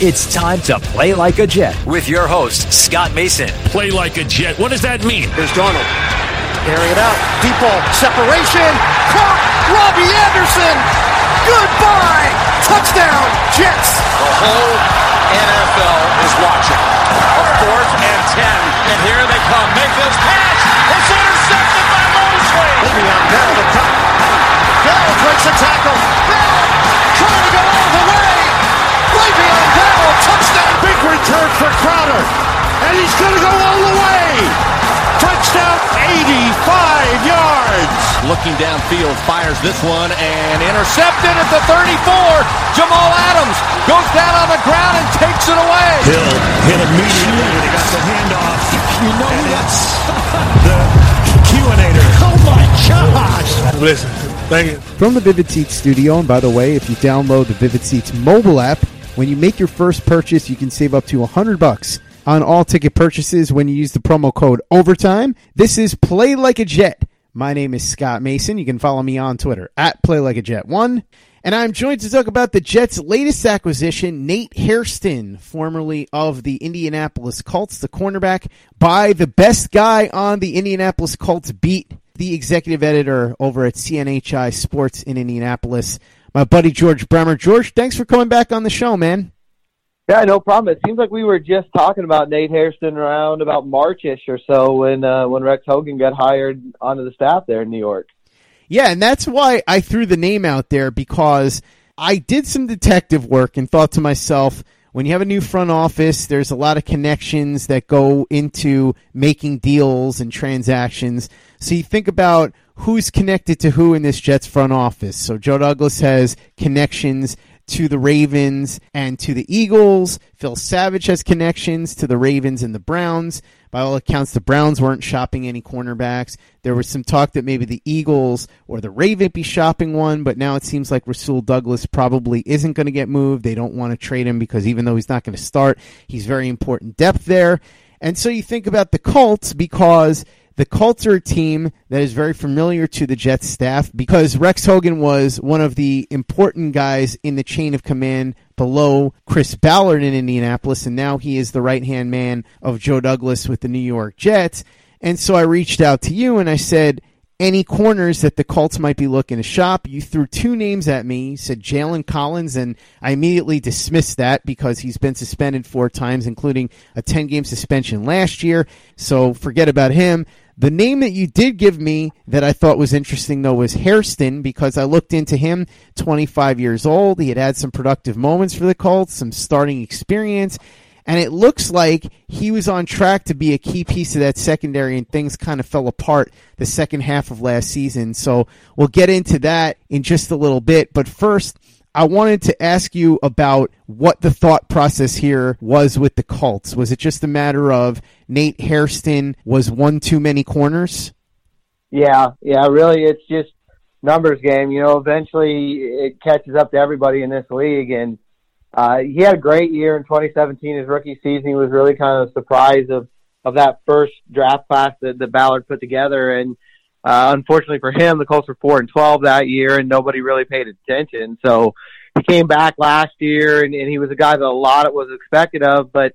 It's time to play like a Jet with your host, Scott Mason. Play like a Jet. What does that mean? Here's Donald. Carry it out. Deep ball. Separation. Caught. Robby Anderson. Goodbye. Touchdown. Jets. The whole NFL is watching. A fourth and ten. And here they come. Make this pass. It's intercepted by Mosley. Le'Veon Bell the top. Bell breaks a tackle. Bell trying to go Touchdown. Big return for Crowder. And he's going to go all the way. Touchdown 85 yards. Looking downfield, fires this one and intercepted at the 34. Jamal Adams goes down on the ground and takes it away. Hill hit immediately when he got the handoff. You know who that's? The QAnator. Oh my gosh. Listen, thank you. From the Vivid Seats studio, and by the way, if you download the Vivid Seats mobile app, when you make your first purchase, you can save up to 100 bucks on all ticket purchases when you use the promo code OVERTIME. This is Play Like a Jet. My name is Scott Mason. You can follow me on Twitter at Play Like a Jet One. And I'm joined to talk about the Jets' latest acquisition, Nate Hairston, formerly of the Indianapolis Colts, the cornerback, by the best guy on the Indianapolis Colts beat, the executive editor over at CNHI Sports in Indianapolis, my buddy George Bremer. George, thanks for coming back on the show, man. Yeah, no problem. It seems like we were just talking about Nate Hairston around about Marchish or so when uh, when Rex Hogan got hired onto the staff there in New York. Yeah, and that's why I threw the name out there because I did some detective work and thought to myself, when you have a new front office, there's a lot of connections that go into making deals and transactions. So you think about who's connected to who in this Jets front office. So Joe Douglas has connections to the Ravens and to the Eagles. Phil Savage has connections to the Ravens and the Browns. By all accounts, the Browns weren't shopping any cornerbacks. There was some talk that maybe the Eagles or the Ravens be shopping one, but now it seems like Rasul Douglas probably isn't going to get moved. They don't want to trade him because even though he's not going to start, he's very important depth there. And so you think about the Colts because the Colts are a team that is very familiar to the Jets staff because Rex Hogan was one of the important guys in the chain of command below Chris Ballard in Indianapolis, and now he is the right hand man of Joe Douglas with the New York Jets. And so I reached out to you and I said, any corners that the Colts might be looking to shop. You threw two names at me. Said Jalen Collins, and I immediately dismissed that because he's been suspended four times, including a 10 game suspension last year. So forget about him. The name that you did give me that I thought was interesting, though, was Hairston because I looked into him, 25 years old. He had had some productive moments for the Colts, some starting experience, and it looks like he was on track to be a key piece of that secondary, and things kind of fell apart the second half of last season. So we'll get into that in just a little bit. But first, I wanted to ask you about what the thought process here was with the Colts. Was it just a matter of Nate Hairston was one too many corners? Yeah, yeah, really, it's just numbers game. You know, eventually it catches up to everybody in this league, and uh, he had a great year in 2017. His rookie season, he was really kind of surprised of of that first draft class that, that Ballard put together, and uh, unfortunately for him, the Colts were four and 12 that year, and nobody really paid attention. So he came back last year, and, and he was a guy that a lot was expected of, but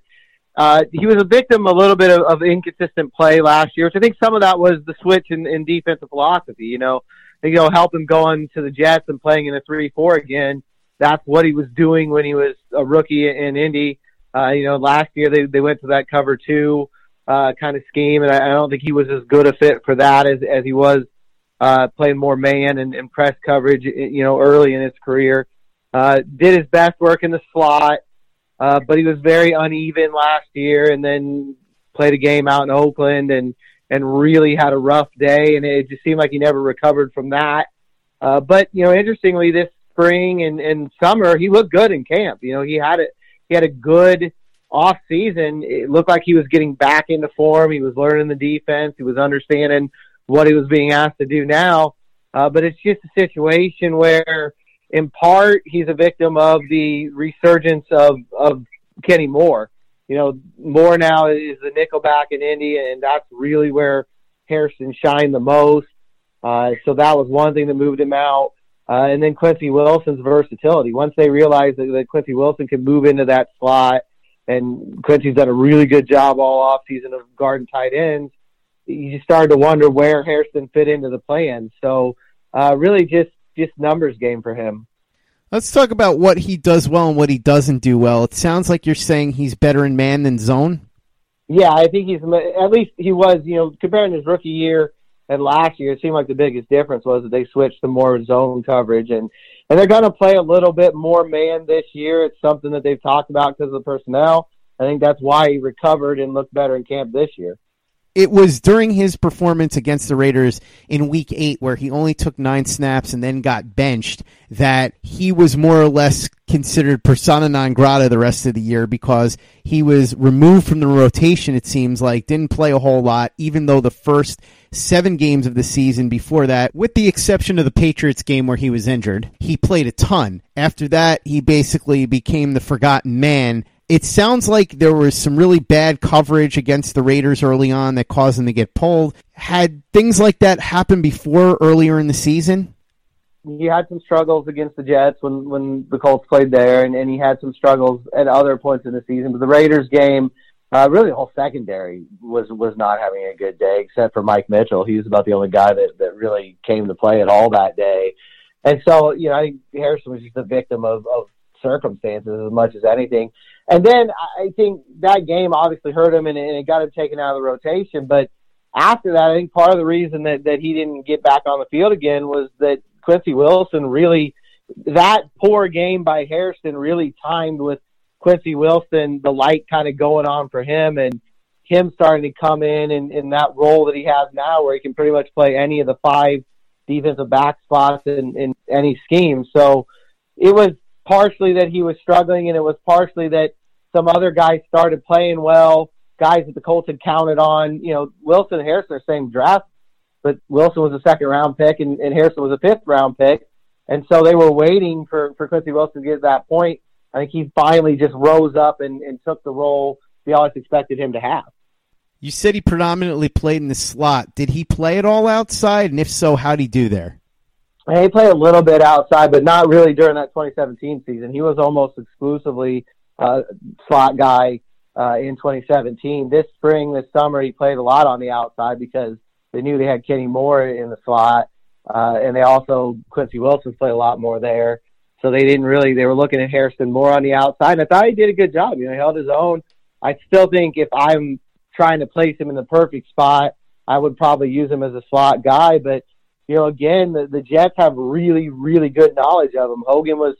uh, he was a victim a little bit of, of inconsistent play last year, which I think some of that was the switch in, in defensive philosophy. You know, think it'll help him going to the Jets and playing in a three-four again. That's what he was doing when he was a rookie in Indy. Uh, you know, last year they they went to that cover two uh, kind of scheme, and I, I don't think he was as good a fit for that as as he was uh, playing more man and, and press coverage. You know, early in his career, uh, did his best work in the slot, uh, but he was very uneven last year, and then played a game out in Oakland and and really had a rough day, and it just seemed like he never recovered from that. Uh, but you know, interestingly, this spring and, and summer, he looked good in camp. You know, he had it. He had a good off season, it looked like he was getting back into form. He was learning the defense. He was understanding what he was being asked to do now. Uh, but it's just a situation where, in part, he's a victim of the resurgence of, of Kenny Moore. You know, Moore now is the nickelback in Indy, and that's really where Hairston shined the most. Uh, so that was one thing that moved him out. Uh, and then Quincy Wilson's versatility. Once they realized that, that Quincy Wilson could move into that slot, and Quincy's done a really good job all off season of guarding tight ends, you just started to wonder where Hairston fit into the plan. So uh, really just just numbers game for him. Let's talk about what he does well and what he doesn't do well. It sounds like you're saying he's better in man than zone. Yeah, I think he's at least he was. You know, comparing his rookie year and last year, it seemed like the biggest difference was that they switched to more zone coverage, and and they're going to play a little bit more man this year. It's something that they've talked about because of the personnel. I think that's why he recovered and looked better in camp this year it was during his performance against the Raiders in week eight, where he only took nine snaps and then got benched, that he was more or less considered persona non grata the rest of the year because he was removed from the rotation, it seems like, didn't play a whole lot, even though the first seven games of the season before that, with the exception of the Patriots game where he was injured, he played a ton. After that, he basically became the forgotten man it sounds like there was some really bad coverage against the Raiders early on that caused them to get pulled. Had things like that happened before earlier in the season? He had some struggles against the Jets when, when the Colts played there, and, and he had some struggles at other points in the season. But the Raiders game, uh, really the whole secondary was was not having a good day, except for Mike Mitchell. He was about the only guy that, that really came to play at all that day. And so, you know, I think Hairston was just a victim of, of circumstances as much as anything. And then I think that game obviously hurt him and, and it got him taken out of the rotation. But after that, I think part of the reason that, that he didn't get back on the field again was that Quincy Wilson really, that poor game by Hairston really timed with Quincy Wilson, the light kind of going on for him and him starting to come in in, in that role that he has now where he can pretty much play any of the five defensive back spots in, in any scheme. So it was partially that he was struggling, and it was partially that some other guys started playing well, guys that the Colts had counted on. You know, Wilson and Hairston are same draft, but Wilson was a second round pick, and, and Hairston was a fifth round pick. And so they were waiting for, for Quincy Wilson to get to that point. I think he finally just rose up and, and took the role we always expected him to have. You said he predominantly played in the slot. Did he play it all outside? And if so, how did he do there? he played a little bit outside, but not really during that 2017 season. He was almost exclusively uh, slot guy uh, in 2017. This spring, this summer, he played a lot on the outside because they knew they had Kenny Moore in the slot, uh, and they also Quincy Wilson played a lot more there. So they didn't really. They were looking at Hairston more on the outside. And I thought he did a good job. You know, he held his own. I still think if I'm trying to place him in the perfect spot, I would probably use him as a slot guy, but you know, again, the, the Jets have really, really good knowledge of him. Hogan was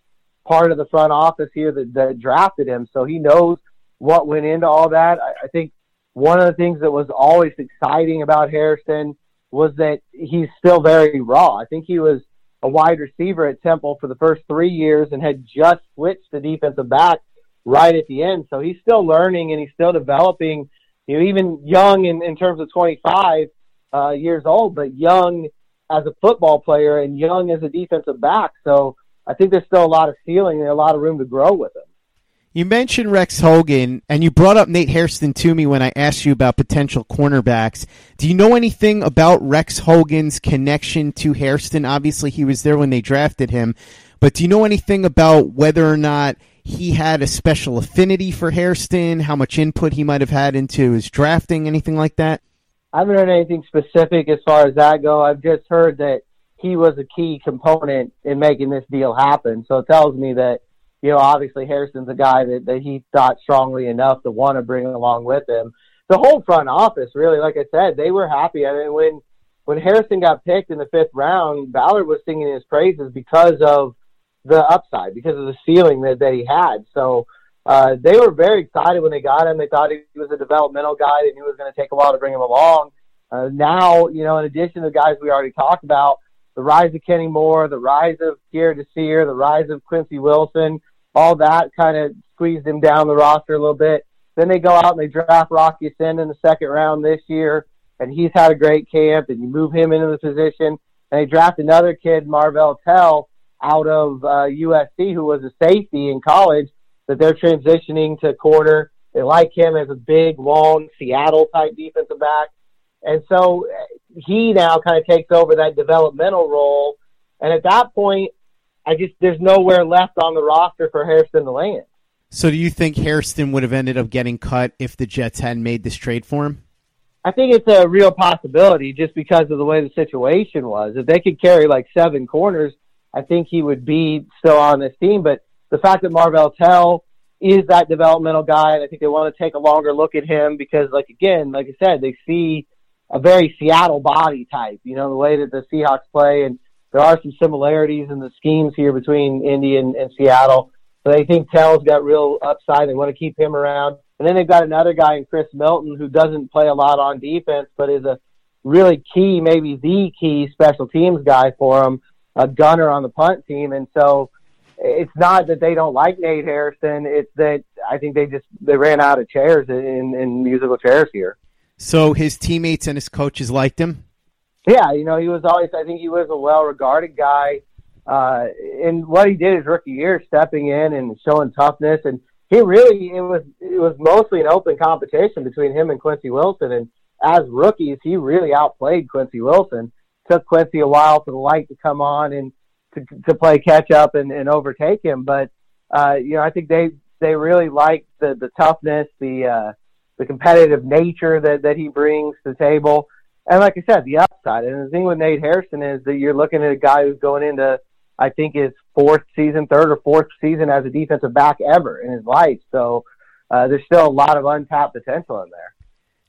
part of the front office here that, that drafted him, so he knows what went into all that. I, I think one of the things that was always exciting about Hairston was that he's still very raw. I think he was a wide receiver at Temple for the first three years and had just switched to defensive back right at the end. So he's still learning and he's still developing. You know, even young in, in terms of 25 uh, years old, but young as a football player and young as a defensive back. So I think there's still a lot of ceiling and a lot of room to grow with him. You mentioned Rex Hogan, and you brought up Nate Hairston to me when I asked you about potential cornerbacks. Do you know anything about Rex Hogan's connection to Hairston? Obviously, he was there when they drafted him, but do you know anything about whether or not he had a special affinity for Hairston, how much input he might have had into his drafting, anything like that? I haven't heard anything specific as far as that go. I've just heard that he was a key component in making this deal happen. So it tells me that, you know, obviously Hairston's a guy that, that he thought strongly enough to want to bring along with him. The whole front office, really, like I said, they were happy. I mean, when when Hairston got picked in the fifth round, Ballard was singing his praises because of the upside, because of the ceiling that, that he had. So uh, they were very excited when they got him. They thought he was a developmental guy. They knew it was going to take a while to bring him along. Uh, now, you know, in addition to the guys we already talked about, the rise of Kenny Moore, the rise of Pierre Desir, the rise of Quincy Wilson, all that kind of squeezed him down the roster a little bit. then they go out and they draft Rock Ya-Sin in the second round this year, and he's had a great camp, and you move him into the position, and they draft another kid, Marvell Tell, out of uh, USC, who was a safety in college, that they're transitioning to corner. They like him as a big, long Seattle type defensive back. And so uh, he now kind of takes over that developmental role. And at that point, I just, there's nowhere left on the roster for Hairston to land. So do you think Hairston would have ended up getting cut if the Jets hadn't made this trade for him? I think it's a real possibility just because of the way the situation was. If they could carry like seven corners, I think he would be still on this team. But the fact that Marvell Tell is that developmental guy, and I think they want to take a longer look at him because, like again, like I said, they see a very Seattle body type. You know, the way that the Seahawks play, and there are some similarities in the schemes here between Indy and, and Seattle. So they think Tell's got real upside. They want to keep him around. And then they've got another guy in Chris Milton who doesn't play a lot on defense, but is a really key, maybe the key special teams guy for them, a gunner on the punt team. And so it's not that they don't like Nate Hairston. It's that I think they just they ran out of chairs in, in musical chairs here. So his teammates and his coaches liked him. Yeah, you know he was always. I think he was a well-regarded guy. Uh, and what he did his rookie year, stepping in and showing toughness, and he really it was it was mostly an open competition between him and Quincy Wilson. And as rookies, he really outplayed Quincy Wilson. Took Quincy a while for the light to come on and to, to play catch up and, and overtake him. But uh, you know, I think they they really liked the the toughness, the uh, the competitive nature that that he brings to the table. And like I said, the upside. And the thing with Nate Hairston is that you're looking at a guy who's going into I think his fourth season, third or fourth season as a defensive back ever in his life. So uh, there's still a lot of untapped potential in there.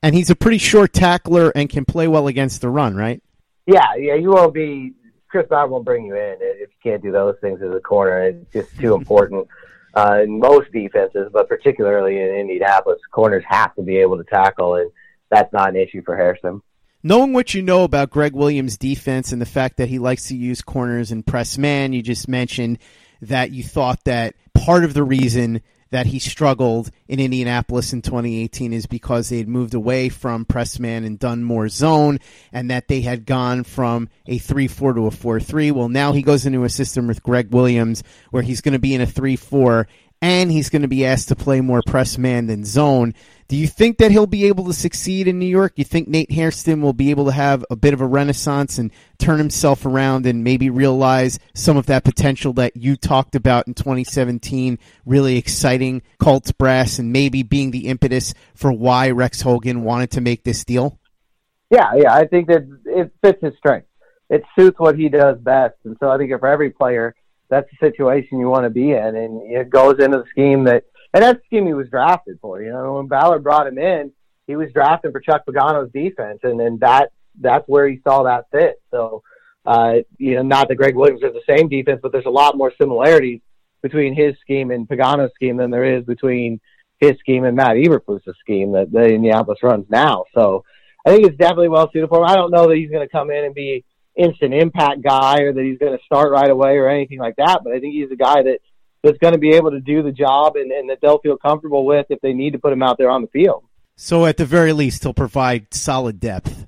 And he's a pretty short tackler and can play well against the run, right? Yeah, yeah. You won't be Chris Ballard won't bring you in if you can't do those things as a corner. It's just too important uh, in most defenses, but particularly in Indianapolis, corners have to be able to tackle, and that's not an issue for Hairston. Knowing what you know about Gregg Williams' defense and the fact that he likes to use corners and press man, you just mentioned that you thought that part of the reason that he struggled in Indianapolis in 2018 is because they had moved away from pressman and done more zone and that they had gone from a 3-4 to a 4-3. Well, now he goes into a system with Gregg Williams where he's going to be in a 3-4 and he's going to be asked to play more press man than zone. Do you think that he'll be able to succeed in New York? You think Nate Hairston will be able to have a bit of a renaissance and turn himself around and maybe realize some of that potential that you talked about in 2017, really exciting Colts brass and maybe being the impetus for why Rex Hogan wanted to make this deal? Yeah, yeah, I think that it fits his strength. It suits what he does best. And so I think for every player, that's the situation you want to be in. And it goes into the scheme that – and that's the scheme he was drafted for. You know, when Ballard brought him in, he was drafted for Chuck Pagano's defense, and and that that's where he saw that fit. So, uh, you know, not that Gregg Williams has the same defense, but there's a lot more similarities between his scheme and Pagano's scheme than there is between his scheme and Matt Eberflus's scheme that the Indianapolis runs now. So, I think it's definitely well suited for him. I don't know that he's going to come in and be instant impact guy or that he's going to start right away or anything like that, but I think he's a guy that that's going to be able to do the job and, and that they'll feel comfortable with if they need to put him out there on the field. So at the very least, he'll provide solid depth.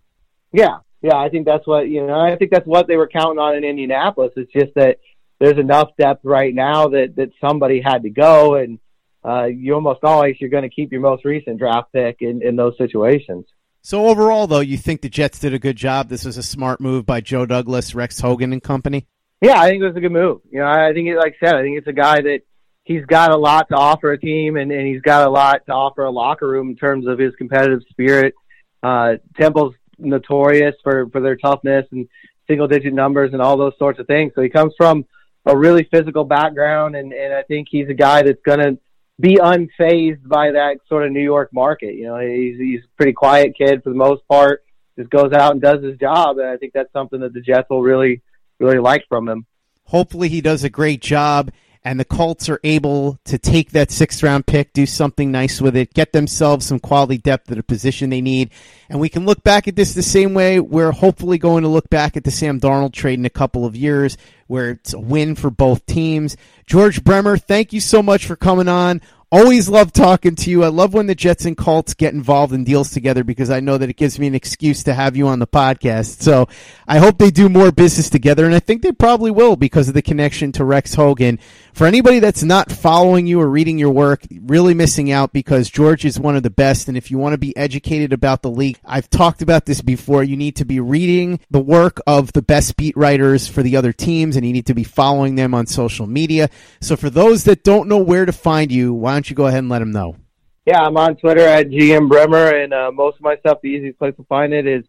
Yeah, yeah, I think that's what you know. I think that's what they were counting on in Indianapolis. It's just that there's enough depth right now that that somebody had to go, and uh, you almost always you're going to keep your most recent draft pick in in those situations. So overall, though, you think the Jets did a good job. This was a smart move by Joe Douglas, Rex Hogan, and company. Yeah, I think it was a good move. You know, I think, it, like I said, I think it's a guy that he's got a lot to offer a team, and, and he's got a lot to offer a locker room in terms of his competitive spirit. Uh, Temple's notorious for for their toughness and single digit numbers and all those sorts of things. So he comes from a really physical background, and and I think he's a guy that's going to be unfazed by that sort of New York market. You know, he's he's a pretty quiet kid for the most part. Just goes out and does his job, and I think that's something that the Jets will really really like from him. Hopefully, he does a great job, and the Colts are able to take that sixth round pick, do something nice with it, get themselves some quality depth at a position they need, and we can look back at this the same way we're hopefully going to look back at the Sam Darnold trade in a couple of years, where it's a win for both teams. George Bremer, thank you so much for coming on. Always love talking to you. I love when the Jets and Colts get involved in deals together because I know that it gives me an excuse to have you on the podcast. So I hope they do more business together, and I think they probably will because of the connection to Rex Hogan. For anybody that's not following you or reading your work, really missing out because George is one of the best. And if you want to be educated about the league, I've talked about this before. You need to be reading the work of the best beat writers for the other teams, and you need to be following them on social media. So for those that don't know where to find you, why don't you go ahead and let them know? Yeah, I'm on Twitter at GM Bremer, and uh, most of my stuff, the easiest place to find it is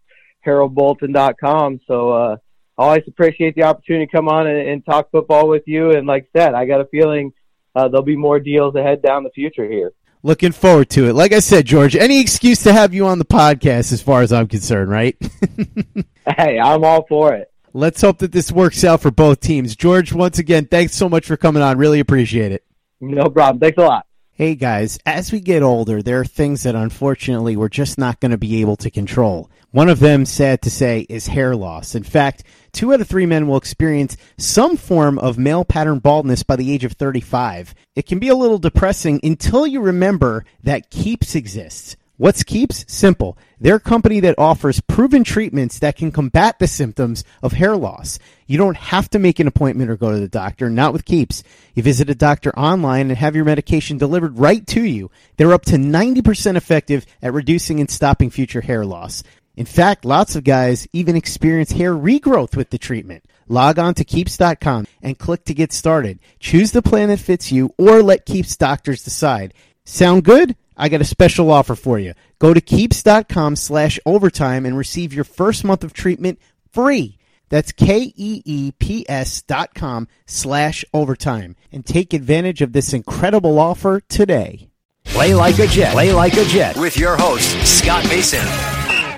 heraldbulletin.com. So uh, I always appreciate the opportunity to come on and, and, talk football with you. And like I said, I got a feeling uh, there'll be more deals ahead down the future here. Looking forward to it. Like I said, George, any excuse to have you on the podcast as far as I'm concerned, right? hey, I'm all for it. Let's hope that this works out for both teams. George, once again, thanks so much for coming on. Really appreciate it. No problem. Thanks a lot. Hey guys, as we get older, there are things that unfortunately we're just not going to be able to control. One of them, sad to say, is hair loss. In fact, two out of three men will experience some form of male pattern baldness by the age of 35. It can be a little depressing until you remember that Keeps exists. What's Keeps? Simple. They're a company that offers proven treatments that can combat the symptoms of hair loss. You don't have to make an appointment or go to the doctor, not with Keeps. You visit a doctor online and have your medication delivered right to you. They're up to 90% effective at reducing and stopping future hair loss. In fact, lots of guys even experience hair regrowth with the treatment. Log on to keeps.com and click to get started. Choose the plan that fits you or let Keeps doctors decide. Sound good? I got a special offer for you. Go to keeps.com slash overtime and receive your first month of treatment free. That's K-E-E-P-S dot com slash overtime and take advantage of this incredible offer today. Play like a Jet. Play like a Jet with your host, Scott Mason.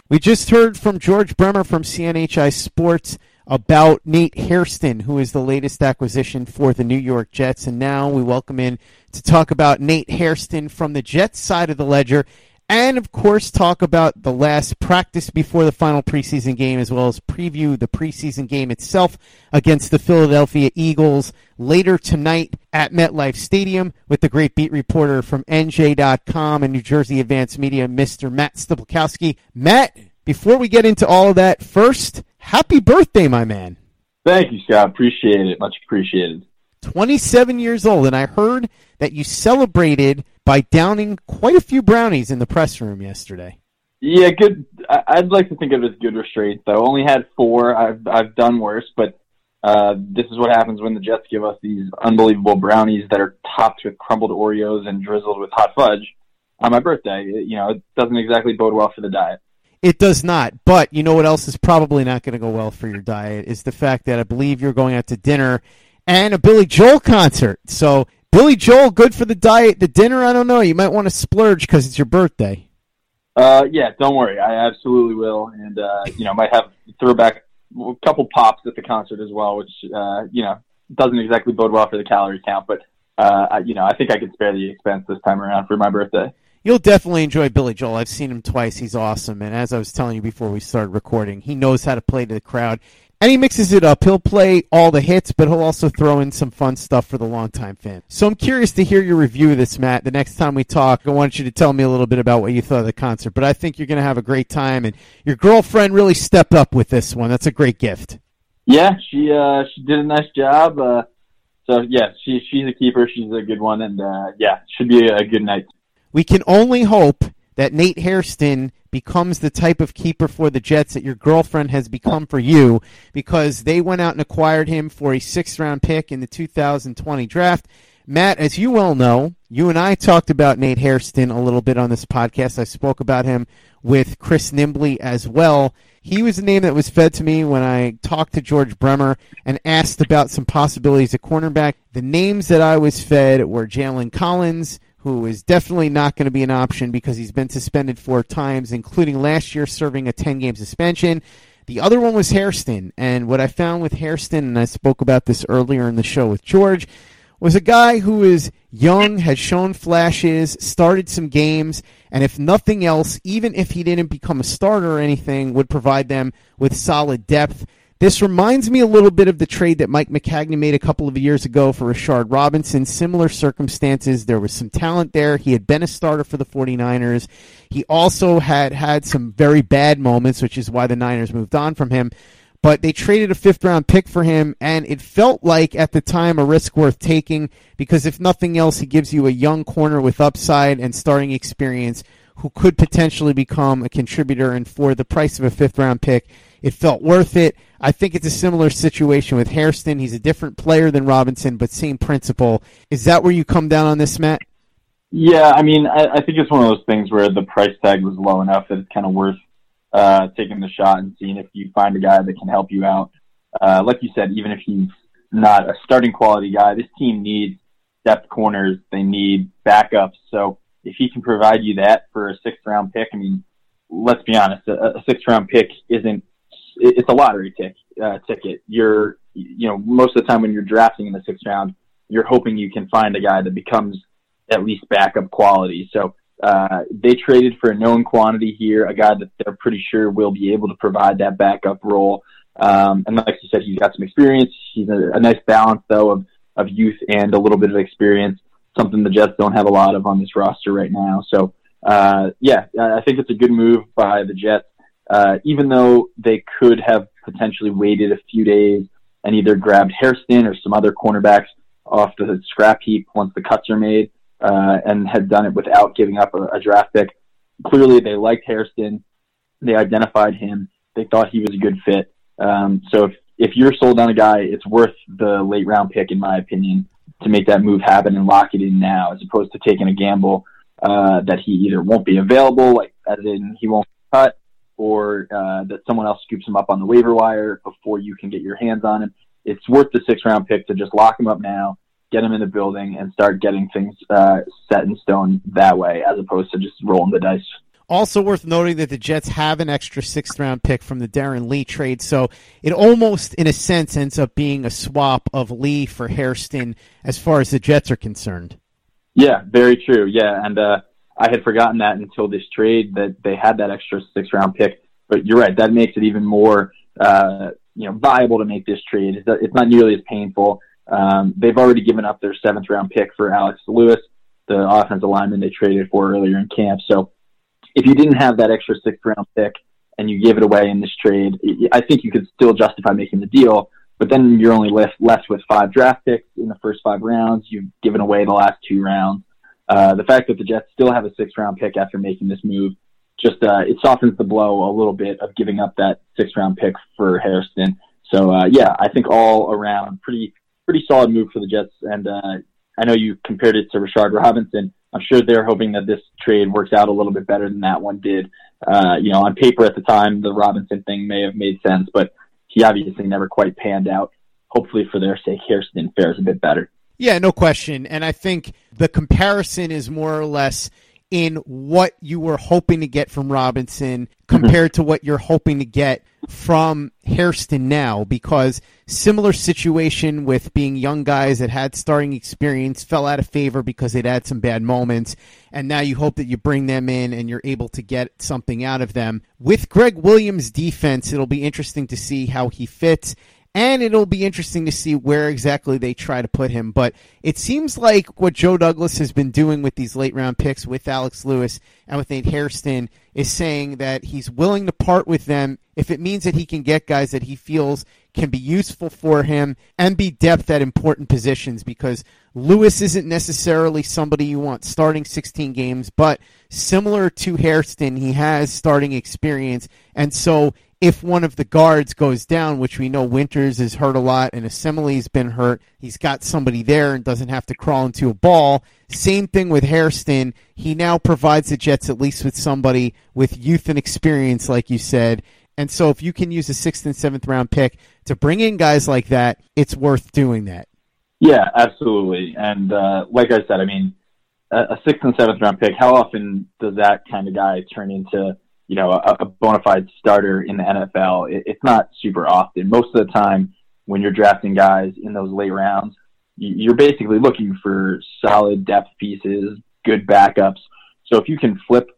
We just heard from George Bremer from CNHI Sports about Nate Hairston, who is the latest acquisition for the New York Jets. And now we welcome in to talk about Nate Hairston from the Jets side of the ledger. And of course, talk about the last practice before the final preseason game, as well as preview the preseason game itself against the Philadelphia Eagles later tonight at MetLife Stadium with the great beat reporter from NJ.com and New Jersey Advanced Media, Mr. Matt Stypulkoski. Matt, before we get into all of that, first, happy birthday, my man. Thank you, Scott. Appreciate it. Much appreciated. 27 years old, and I heard that you celebrated by downing quite a few brownies in the press room yesterday. Yeah, good. I'd like to think of it as good restraint, though. Only had four. I've I've done worse, but uh, this is what happens when the Jets give us these unbelievable brownies that are topped with crumbled Oreos and drizzled with hot fudge on my birthday. You know, it doesn't exactly bode well for the diet. It does not. But you know what else is probably not going to go well for your diet is the fact that I believe you're going out to dinner and a Billy Joel concert. So Billy Joel, good for the diet. The dinner, I don't know. You might want to splurge because it's your birthday. Uh, yeah, don't worry. I absolutely will, and uh, you know, might have throwback a couple pops at the concert as well, which uh, you know doesn't exactly bode well for the calorie count, but uh, you know, I think I can spare the expense this time around for my birthday. You'll definitely enjoy Billy Joel. I've seen him twice. He's awesome. And as I was telling you before we started recording, he knows how to play to the crowd. And he mixes it up. He'll play all the hits, but he'll also throw in some fun stuff for the longtime fan. So I'm curious to hear your review of this, Matt. The next time we talk, I want you to tell me a little bit about what you thought of the concert. But I think you're going to have a great time, and your girlfriend really stepped up with this one. That's a great gift. Yeah, she uh, she did a nice job. Uh, so yeah, she she's a keeper. She's a good one, and uh, yeah, should be a good night. We can only hope that Nate Hairston becomes the type of keeper for the Jets that your girlfriend has become for you because they went out and acquired him for a sixth round pick in the 2020 draft. Matt, as you well know, you and I talked about Nate Hairston a little bit on this podcast. I spoke about him with Chris Nimbley as well. He was a name that was fed to me when I talked to George Bremer and asked about some possibilities at cornerback. The names that I was fed were Jalen Collins, who is definitely not going to be an option because he's been suspended four times, including last year serving a 10 game suspension. The other one was Hairston. And what I found with Hairston, and I spoke about this earlier in the show with George, was a guy who is young, has shown flashes, started some games, and if nothing else, even if he didn't become a starter or anything, would provide them with solid depth. This reminds me a little bit of the trade that Mike Maccagnan made a couple of years ago for Rashard Robinson. Similar circumstances. There was some talent there. He had been a starter for the 49ers. He also had had some very bad moments, which is why the Niners moved on from him but they traded a fifth round pick for him, and it felt like at the time a risk worth taking because if nothing else, he gives you a young corner with upside and starting experience who could potentially become a contributor. And for the price of a fifth round pick, it felt worth it. I think it's a similar situation with Hairston. He's a different player than Robinson, but same principle. Is that where you come down on this, Matt? Yeah, I mean, I, I think it's one of those things where the price tag was low enough that it's kind of worth uh, taking the shot and seeing if you find a guy that can help you out. Uh, like you said, even if he's not a starting quality guy, this team needs depth corners. They need backups. So if he can provide you that for a sixth round pick, I mean, let's be honest, a, a sixth round pick isn't, it's a lottery tick, uh, ticket. You're, you know, most of the time when you're drafting in the sixth round, you're hoping you can find a guy that becomes at least backup quality. So uh, they traded for a known quantity here, a guy that they're pretty sure will be able to provide that backup role. Um, and like you said, he's got some experience. He's a, a nice balance, though, of, of youth and a little bit of experience, something the Jets don't have a lot of on this roster right now. So, uh, yeah, I think it's a good move by the Jets. Uh, even though they could have potentially waited a few days and either grabbed Hairston or some other cornerbacks off the scrap heap once the cuts are made uh, and had done it without giving up a, a draft pick. Clearly, they liked Hairston. They identified him. They thought he was a good fit. Um, so if, if you're sold on a guy, it's worth the late round pick, in my opinion, to make that move happen and lock it in now, as opposed to taking a gamble uh, that he either won't be available, like as in he won't cut, or uh, that someone else scoops him up on the waiver wire before you can get your hands on him. It's worth the six round pick to just lock him up now get them in the building, and start getting things uh, set in stone that way, as opposed to just rolling the dice. Also worth noting that the Jets have an extra sixth round pick from the Darron Lee trade, so it almost, in a sense, ends up being a swap of Lee for Hairston as far as the Jets are concerned. Yeah, very true. Yeah, and uh, I had forgotten that until this trade that they had that extra sixth round pick. But you're right, that makes it even more uh, you know viable to make this trade. It's not nearly as painful. Um, they've already given up their seventh round pick for Alex Lewis, the offensive lineman they traded for earlier in camp. So if you didn't have that extra sixth round pick and you give it away in this trade, I think you could still justify making the deal. But then you're only left left with five draft picks in the first five rounds. You've given away the last two rounds. Uh, the fact that the Jets still have a sixth round pick after making this move just uh, it softens the blow a little bit of giving up that sixth round pick for Hairston. So uh, yeah, I think all around pretty pretty solid move for the Jets. And uh, I know you compared it to Rashard Robinson. I'm sure they're hoping that this trade works out a little bit better than that one did. Uh, you know, on paper at the time, the Robinson thing may have made sense, but he obviously never quite panned out. Hopefully, for their sake, Hairston fares a bit better. Yeah, no question. And I think the comparison is more or less in what you were hoping to get from Robinson mm-hmm. compared to what you're hoping to get from Hairston now because similar situation with being young guys that had starting experience fell out of favor because they'd had some bad moments and now you hope that you bring them in and you're able to get something out of them. With Gregg Williams defense, it'll be interesting to see how he fits and it'll be interesting to see where exactly they try to put him. But it seems like what Joe Douglas has been doing with these late round picks with Alex Lewis and with Nate Hairston is saying that he's willing to part with them if it means that he can get guys that he feels can be useful for him and be depth at important positions because Lewis isn't necessarily somebody you want starting 16 games, but similar to Hairston, he has starting experience. And so if one of the guards goes down, which we know Winters is hurt a lot and Osemele's been hurt, he's got somebody there and doesn't have to crawl into a ball. Same thing with Hairston. He now provides the Jets at least with somebody with youth and experience, like you said. And so if you can use a sixth and seventh round pick to bring in guys like that, it's worth doing that. Yeah, absolutely. And uh, like I said, I mean, a sixth and seventh round pick, how often does that kind of guy turn into – you know, a, a bona fide starter in the NFL. It, it's not super often. Most of the time, when you're drafting guys in those late rounds, you're basically looking for solid depth pieces, good backups. So if you can flip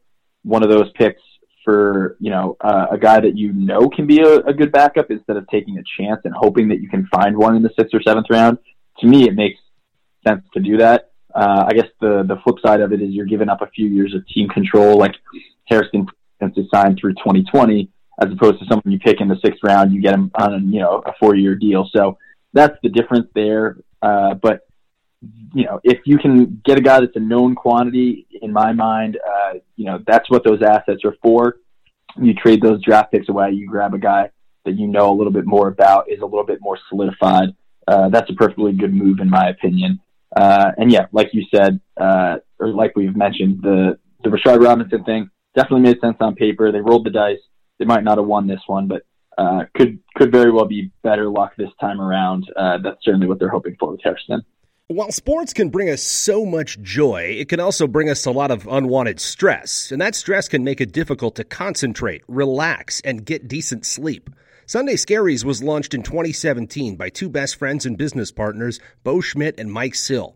one of those picks for you know uh, a guy that you know can be a, a good backup instead of taking a chance and hoping that you can find one in the sixth or seventh round. To me, it makes sense to do that. Uh, I guess the the flip side of it is you're giving up a few years of team control, like Hairston is signed through 2020, as opposed to someone you pick in the sixth round, you get him on you know a four year deal. So that's the difference there. Uh, but you know, if you can get a guy that's a known quantity, in my mind, uh, you know, that's what those assets are for. You trade those draft picks away, you grab a guy that you know a little bit more about, is a little bit more solidified. Uh, that's a perfectly good move, in my opinion. Uh, and yeah, like you said, uh, or like we've mentioned, the the Rashard Robinson thing definitely made sense on paper. They rolled the dice. They might not have won this one, but uh, could could very well be better luck this time around. Uh, that's certainly what they're hoping for with Hairston. While sports can bring us so much joy, it can also bring us a lot of unwanted stress, and that stress can make it difficult to concentrate, relax, and get decent sleep. Sunday Scaries was launched in 2017 by two best friends and business partners, Bo Schmidt and Mike Sill.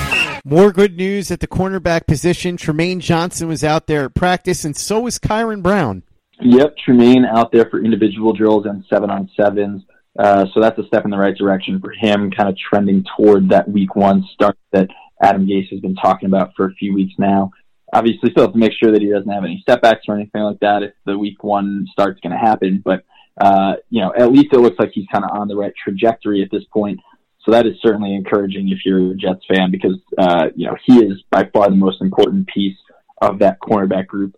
More good news at the cornerback position. Trumaine Johnson was out there at practice, and so was Kyron Brown. Yep, Trumaine out there for individual drills and seven on sevens. Uh, so that's a step in the right direction for him, kind of trending toward that week one start that Adam Gase has been talking about for a few weeks now. Obviously, still have to make sure that he doesn't have any setbacks or anything like that if the week one start's going to happen. But, uh, you know, at least it looks like he's kind of on the right trajectory at this point. So that is certainly encouraging if you're a Jets fan because, uh, you know, he is by far the most important piece of that cornerback group.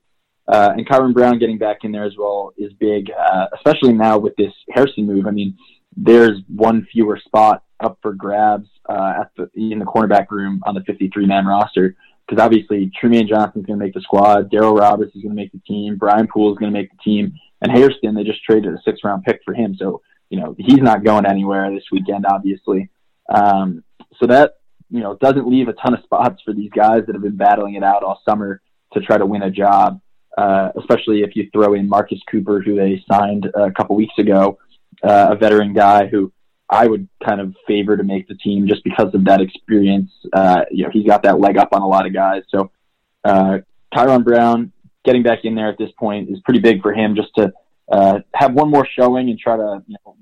Uh, and Kyron Brown getting back in there as well is big, uh, especially now with this Hairston move. I mean, there's one fewer spot up for grabs uh, at the in the cornerback room on the 53 man roster because obviously Trumaine Johnson's going to make the squad, Darryl Roberts is going to make the team, Brian Poole is going to make the team, and Hairston they just traded a six round pick for him, so you know he's not going anywhere this weekend, obviously. Um, so that you know doesn't leave a ton of spots for these guys that have been battling it out all summer to try to win a job. Uh, especially if you throw in Marcus Cooper, who they signed a couple weeks ago, uh, a veteran guy who I would kind of favor to make the team just because of that experience. Uh, you know, he's got that leg up on a lot of guys. So, uh, Kyron Brown getting back in there at this point is pretty big for him just to uh, have one more showing and try to you know,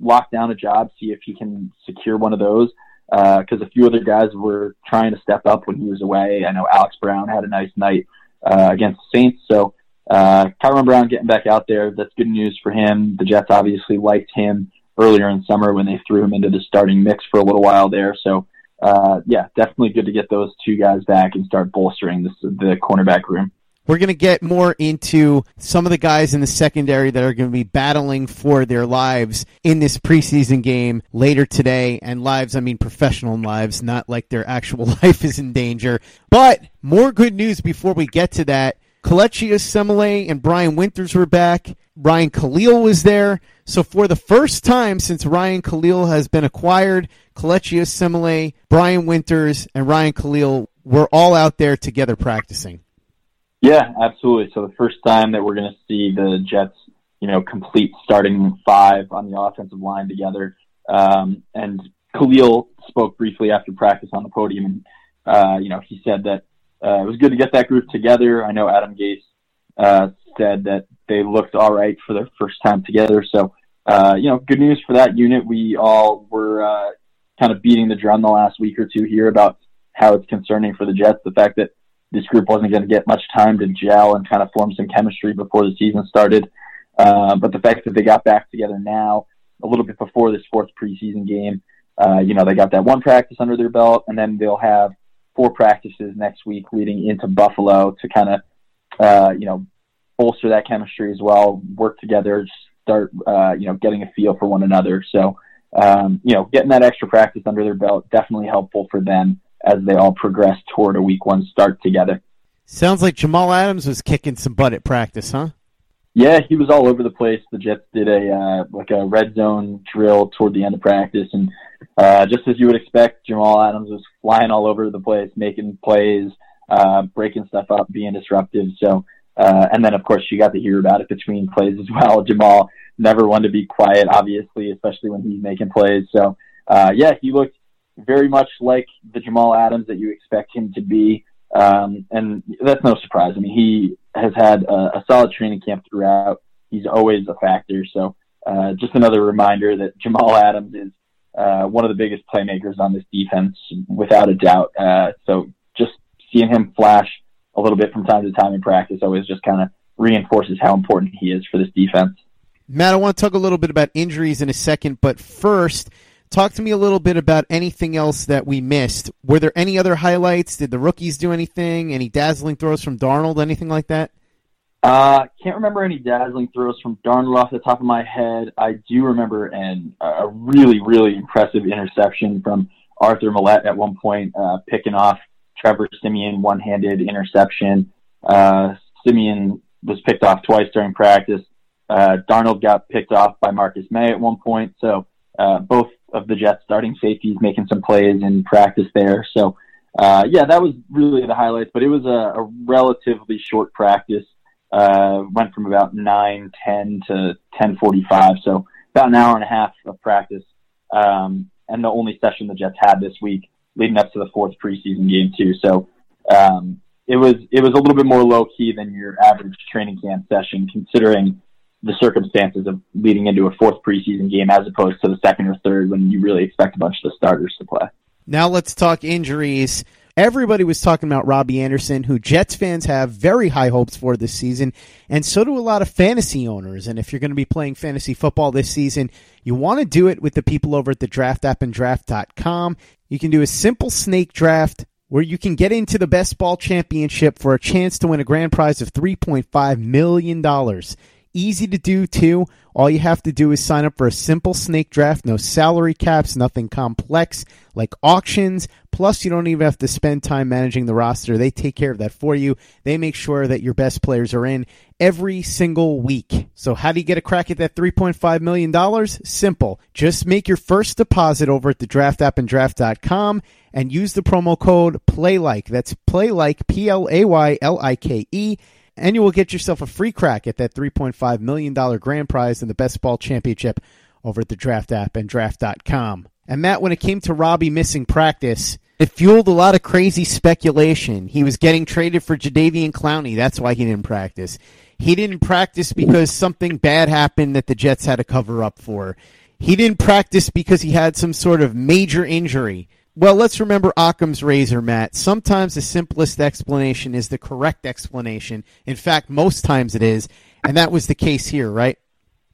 lock down a job, see if he can secure one of those. Because uh, a few other guys were trying to step up when he was away. I know Alex Brown had a nice night uh, against the Saints. So uh, Kyron Brown getting back out there, that's good news for him. The Jets obviously liked him earlier in summer when they threw him into the starting mix for a little while there. So uh, yeah, definitely good to get those two guys back and start bolstering this, the cornerback room. We're going to get more into some of the guys in the secondary that are going to be battling for their lives in this preseason game later today. And lives, I mean professional lives, not like their actual life is in danger. But more good news before we get to that. Kelechi Osemele and Brian Winters were back. Ryan Kalil was there. So for the first time since Ryan Kalil has been acquired, Kelechi Osemele, Brian Winters, and Ryan Kalil were all out there together practicing. Yeah, absolutely. So the first time that we're going to see the Jets, you know, complete starting five on the offensive line together. Um, and Kalil spoke briefly after practice on the podium, and uh, you know, he said that uh, it was good to get that group together. I know Adam Gase uh, said that they looked all right for their first time together. So uh, you know, good news for that unit. We all were uh, kind of beating the drum the last week or two here about how it's concerning for the Jets the fact that this group wasn't going to get much time to gel and kind of form some chemistry before the season started. Uh, but the fact that they got back together now, a little bit before this fourth preseason game, uh, you know, they got that one practice under their belt, and then they'll have four practices next week leading into Buffalo to kind of, uh, you know, bolster that chemistry as well, work together, start, uh, you know, getting a feel for one another. So, um, you know, getting that extra practice under their belt definitely helpful for them as they all progress toward a week one start together. Sounds like Jamal Adams was kicking some butt at practice, huh? Yeah, he was all over the place. The Jets did a uh, like a red zone drill toward the end of practice, and uh, just as you would expect, Jamal Adams was flying all over the place, making plays, uh, breaking stuff up, being disruptive. So, uh, and then of course you got to hear about it between plays as well. Jamal never one to be quiet, obviously, especially when he's making plays. So, uh, yeah, he looked very much like the Jamal Adams that you expect him to be. Um, and that's no surprise. I mean, he has had a, a solid training camp throughout. He's always a factor. So, uh, just another reminder that Jamal Adams is uh, one of the biggest playmakers on this defense, without a doubt. Uh, so, just seeing him flash a little bit from time to time in practice always just kind of reinforces how important he is for this defense. Matt, I want to talk a little bit about injuries in a second, but first, talk to me a little bit about anything else that we missed. Were there any other highlights? Did the rookies do anything? Any dazzling throws from Darnold? Anything like that? Uh, can't remember any dazzling throws from Darnold off the top of my head. I do remember an, a really, really impressive interception from Arthur Maulet at one point, uh, picking off Trevor Siemian one-handed interception. Uh, Siemian was picked off twice during practice. Uh, Darnold got picked off by Marcus Maye at one point. So uh, both of the Jets starting safeties making some plays in practice there. So uh, yeah, that was really the highlights. But it was a, a relatively short practice. Uh, went from about nine ten to ten forty five. So about an hour and a half of practice. Um, and the only session the Jets had this week, leading up to the fourth preseason game too. So um, it was it was a little bit more low key than your average training camp session, considering the circumstances of leading into a fourth preseason game as opposed to the second or third when you really expect a bunch of the starters to play. Now let's talk injuries. Everybody was talking about Robby Anderson, who Jets fans have very high hopes for this season, and so do a lot of fantasy owners. And if you're going to be playing fantasy football this season, you want to do it with the people over at the Draft App and Draft.com. You can do a simple snake draft where you can get into the best ball championship for a chance to win a grand prize of $3.5 million. Easy to do too. All you have to do is sign up for a simple snake draft, no salary caps, nothing complex like auctions. Plus, you don't even have to spend time managing the roster. They take care of that for you. They make sure that your best players are in every single week. So, how do you get a crack at that $3.5 million? Simple. Just make your first deposit over at the draft app and draft.com and use the promo code PLAYLIKE. That's PLAYLIKE, P L A Y L I K E and you will get yourself a free crack at that $3.5 million grand prize in the best ball championship over at the draft app and draft.com. And Matt, when it came to Robby missing practice, it fueled a lot of crazy speculation. He was getting traded for Jadeveon Clowney. That's why he didn't practice. He didn't practice because something bad happened that the Jets had to cover up for. He didn't practice because he had some sort of major injury. Well, let's remember Occam's razor, Matt. Sometimes the simplest explanation is the correct explanation. In fact, most times it is, and that was the case here, right?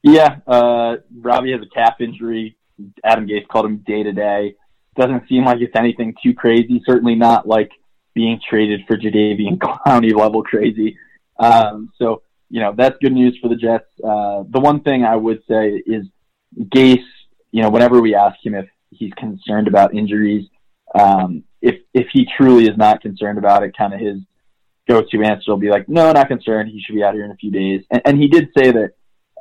Yeah, uh, Robby has a calf injury. Adam Gase called him day to day. Doesn't seem like it's anything too crazy. Certainly not like being traded for Jadeveon Clowney level crazy. Um, so you know that's good news for the Jets. Uh, the one thing I would say is Gase. You know, whenever we ask him if he's concerned about injuries, um, if if he truly is not concerned about it, kind of his go-to answer will be like, "No, not concerned. He should be out here in a few days." And, and he did say that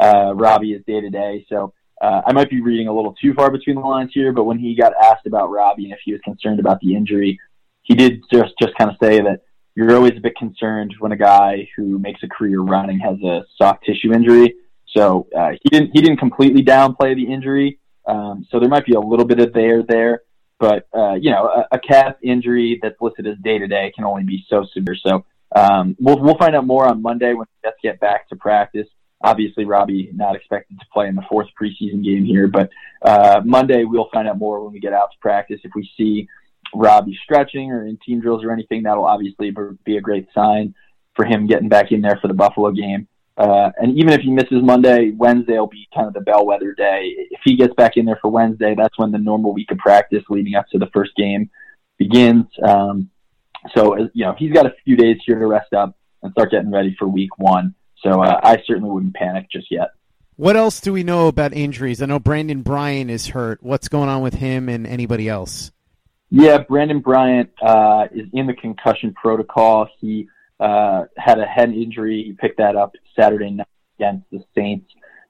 uh, Robby is day to day, so uh, I might be reading a little too far between the lines here. But when he got asked about Robby and if he was concerned about the injury, he did just just kind of say that you're always a bit concerned when a guy who makes a career running has a soft tissue injury. So uh, he didn't he didn't completely downplay the injury. Um, so there might be a little bit of there there. But uh, you know, a, a calf injury that's listed as day to day can only be so severe. So um, we'll we'll find out more on Monday when the Jets get back to practice. obviously Robby not expected to play in the fourth preseason game here, but uh, Monday we'll find out more when we get out to practice. If we see Robby stretching or in team drills or anything, that'll obviously be a great sign for him getting back in there for the Buffalo game. Uh, and even if he misses Monday, Wednesday will be kind of the bellwether day. If he gets back in there for Wednesday, that's when the normal week of practice leading up to the first game begins. Um, so, you know, he's got a few days here to rest up and start getting ready for week one. So uh, I certainly wouldn't panic just yet. What else do we know about injuries? I know Brandon Bryant is hurt. What's going on with him and anybody else? Yeah, Brandon Bryant uh, is in the concussion protocol. He uh, had a head injury. He picked that up Saturday night against the Saints.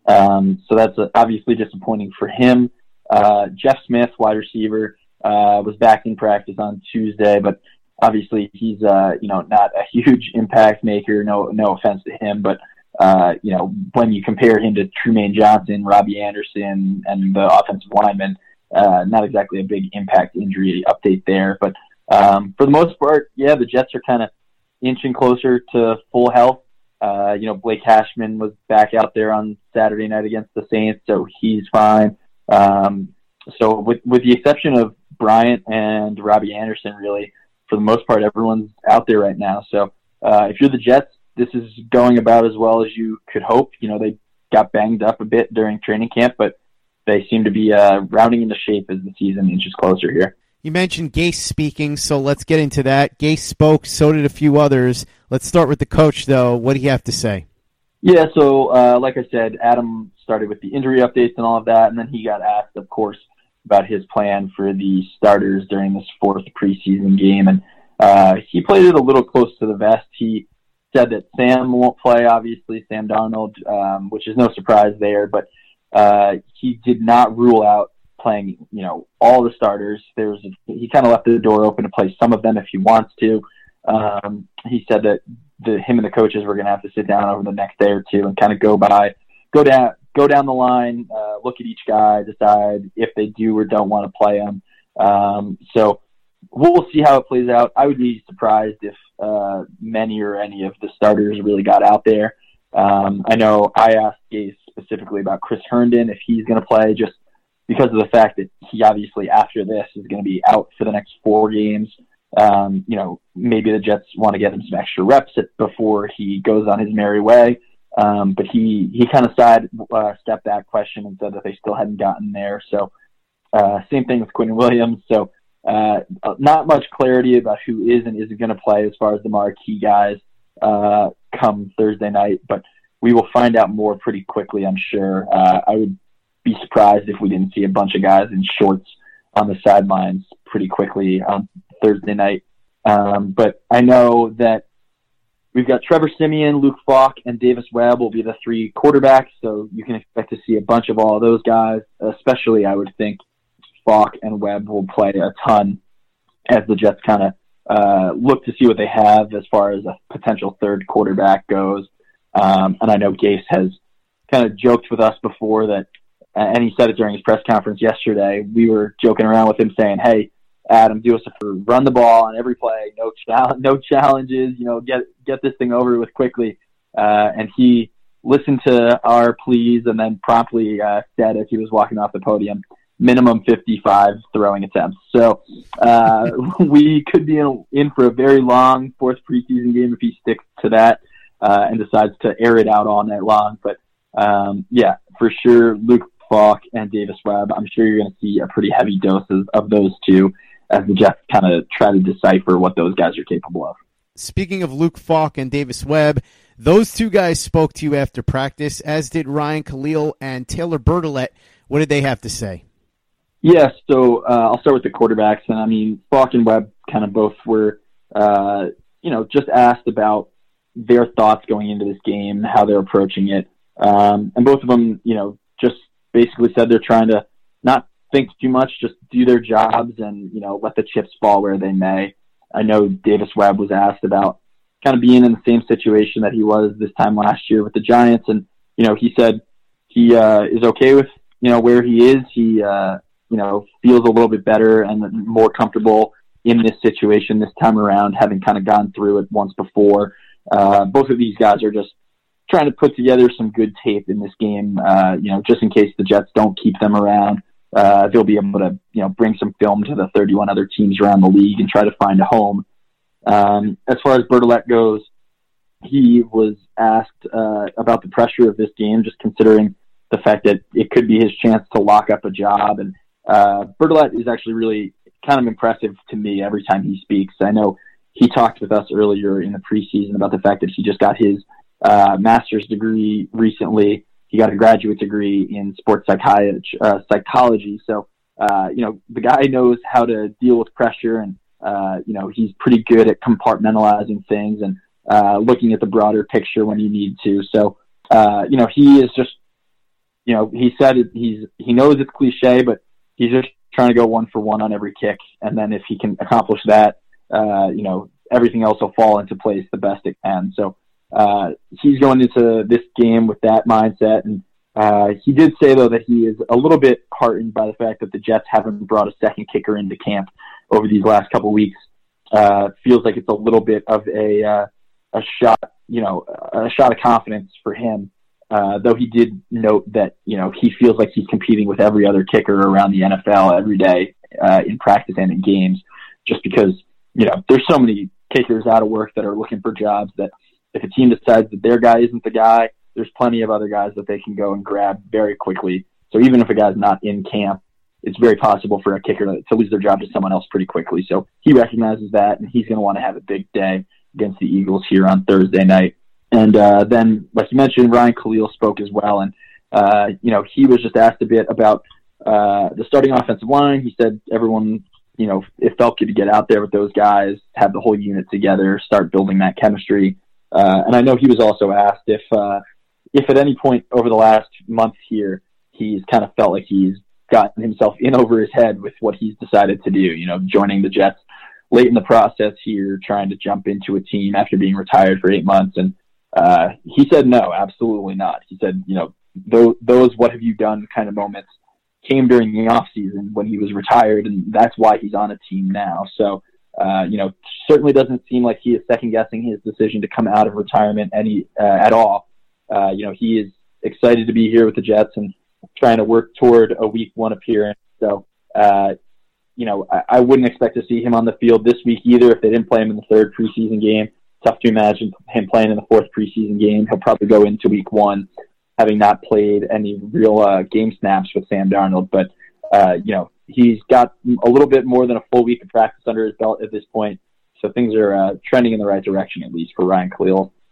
Um, so that's obviously disappointing for him. Uh, Jeff Smith, wide receiver, uh, was back in practice on Tuesday, but obviously he's uh, you know not a huge impact maker. No no offense to him, but uh, you know when you compare him to Trumaine Johnson, Robby Anderson, and the offensive lineman, uh, not exactly a big impact injury update there. But um, for the most part, yeah, the Jets are kind of inching closer to full health. Uh, you know, Blake Cashman was back out there on Saturday night against the Saints, so he's fine. Um, so with with the exception of Bryant and Robby Anderson, really, for the most part, everyone's out there right now. So uh, if you're the Jets, this is going about as well as you could hope. You know, they got banged up a bit during training camp, but they seem to be uh, rounding into shape as the season inches closer here. You mentioned Gase speaking, so let's get into that. Gase spoke, so did a few others. Let's start with the coach, though. What do you have to say? Yeah, so uh, like I said, Adam started with the injury updates and all of that, and then he got asked, of course, about his plan for the starters during this fourth preseason game, and uh, he played it a little close to the vest. He said that Sam won't play, obviously, Sam Darnold, um, which is no surprise there, but uh, he did not rule out playing, you know, all the starters. There's he kind of left the door open to play some of them if he wants to. Um, he said that the him and the coaches were going to have to sit down over the next day or two and kind of go by, go down, go down the line, uh, look at each guy, decide if they do or don't want to play him. Um, so we'll see how it plays out. I would be surprised if uh, many or any of the starters really got out there. Um, I know I asked Gase specifically about Chris Herndon if he's going to play, just because of the fact that he obviously after this is going to be out for the next four games. Um, you know, maybe the Jets want to get him some extra reps before he goes on his merry way. Um, but he he kind of side uh, stepped that question and said that they still hadn't gotten there. So uh, same thing with Quinnen Williams. So uh, not much clarity about who is and isn't going to play as far as the marquee guys uh, come Thursday night. But we will find out more pretty quickly, I'm sure. Uh, I would be surprised if we didn't see a bunch of guys in shorts on the sidelines pretty quickly on Thursday night. Um, but I know that we've got Trevor Siemian, Luke Falk, and Davis Webb will be the three quarterbacks. So you can expect to see a bunch of all of those guys, especially I would think Falk and Webb will play a ton as the Jets kind of uh, look to see what they have as far as a potential third quarterback goes. Um, and I know Gase has kind of joked with us before that, and he said it during his press conference yesterday. We were joking around with him saying, "Hey, Adam, do us a favor, run the ball on every play, no challenge, no challenges. You know, get get this thing over with quickly." Uh, and he listened to our pleas and then promptly uh, said as he was walking off the podium, minimum 55 throwing attempts. So uh, we could be in, in, for a very long fourth preseason game if he sticks to that uh, and decides to air it out all night long. But um, yeah, for sure, Luke Falk and Davis Webb. I'm sure you're going to see a pretty heavy doses of those two as the Jets kind of try to decipher what those guys are capable of. Speaking of Luke Falk and Davis Webb, those two guys spoke to you after practice, as did Ryan Kalil and Taylor Bertolet. What did they have to say? Yes, yeah, so uh, I'll start with the quarterbacks, and I mean Falk and Webb kind of both were, uh, you know, just asked about their thoughts going into this game, how they're approaching it, um, and both of them, you know, just basically said they're trying to not think too much, just do their jobs, and you know, let the chips fall where they may. I know Davis Webb was asked about kind of being in the same situation that he was this time last year with the Giants, and you know, he said he uh, is okay with you know where he is. He uh, you know, feels a little bit better and more comfortable in this situation this time around, having kind of gone through it once before. Uh, both of these guys are just trying to put together some good tape in this game. Uh, you know, just in case the Jets don't keep them around, uh, they'll be able to you know bring some film to the 31 other teams around the league and try to find a home. Um, as far as Bertolet goes, he was asked uh, about the pressure of this game, just considering the fact that it could be his chance to lock up a job. And uh, Bertolet is actually really kind of impressive to me every time he speaks. I know he talked with us earlier in the preseason about the fact that he just got his uh, master's degree recently. He got a graduate degree in sports psychiatry, uh, psychology. So, uh, you know, the guy knows how to deal with pressure and, uh, you know, he's pretty good at compartmentalizing things and uh, looking at the broader picture when you need to. So, uh, you know, he is just, you know, he said he's, he knows it's cliche, but he's just trying to go one for one on every kick. And then if he can accomplish that, uh, you know, everything else will fall into place the best it can. So, uh, he's going into this game with that mindset. And, uh, he did say though that he is a little bit heartened by the fact that the Jets haven't brought a second kicker into camp over these last couple weeks. Uh, feels like it's a little bit of a, uh, a shot, you know, a shot of confidence for him. Uh, though he did note that you know he feels like he's competing with every other kicker around the NFL every day uh, in practice and in games, just because you know there's so many kickers out of work that are looking for jobs that if a team decides that their guy isn't the guy, there's plenty of other guys that they can go and grab very quickly. So even if a guy's not in camp, it's very possible for a kicker to, lose their job to someone else pretty quickly. So he recognizes that, and he's going to want to have a big day against the Eagles here on Thursday night. And uh, then, like you mentioned, Ryan Kalil spoke as well, and uh, you know he was just asked a bit about uh, the starting offensive line. He said everyone, you know, it felt good to get out there with those guys, have the whole unit together, start building that chemistry. Uh, and I know he was also asked if uh, if at any point over the last month here he's kind of felt like he's gotten himself in over his head with what he's decided to do. You know, joining the Jets late in the process here, trying to jump into a team after being retired for eight months. And uh, he said, no, absolutely not. He said, you know, those, those what have you done kind of moments came during the off season when he was retired, and that's why he's on a team now. So, uh, you know, certainly doesn't seem like he is second guessing his decision to come out of retirement any uh, at all. Uh, you know, he is excited to be here with the Jets and trying to work toward a Week One appearance. So, uh, you know, I, I wouldn't expect to see him on the field this week either if they didn't play him in the third preseason game. Tough to imagine him playing in the fourth preseason game. He'll probably go into week one having not played any real uh, game snaps with Sam Darnold. But, uh, you know, he's got a little bit more than a full week of practice under his belt at this point. So things are uh, trending in the right direction, at least for Ryan Kalil.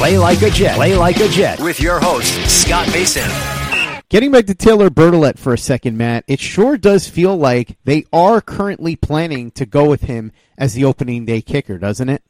Play like a Jet. Play like a Jet with your host, Scott Mason. Getting back to Taylor Bertolet for a second, Matt, it sure does feel like they are currently planning to go with him as the opening day kicker, doesn't it?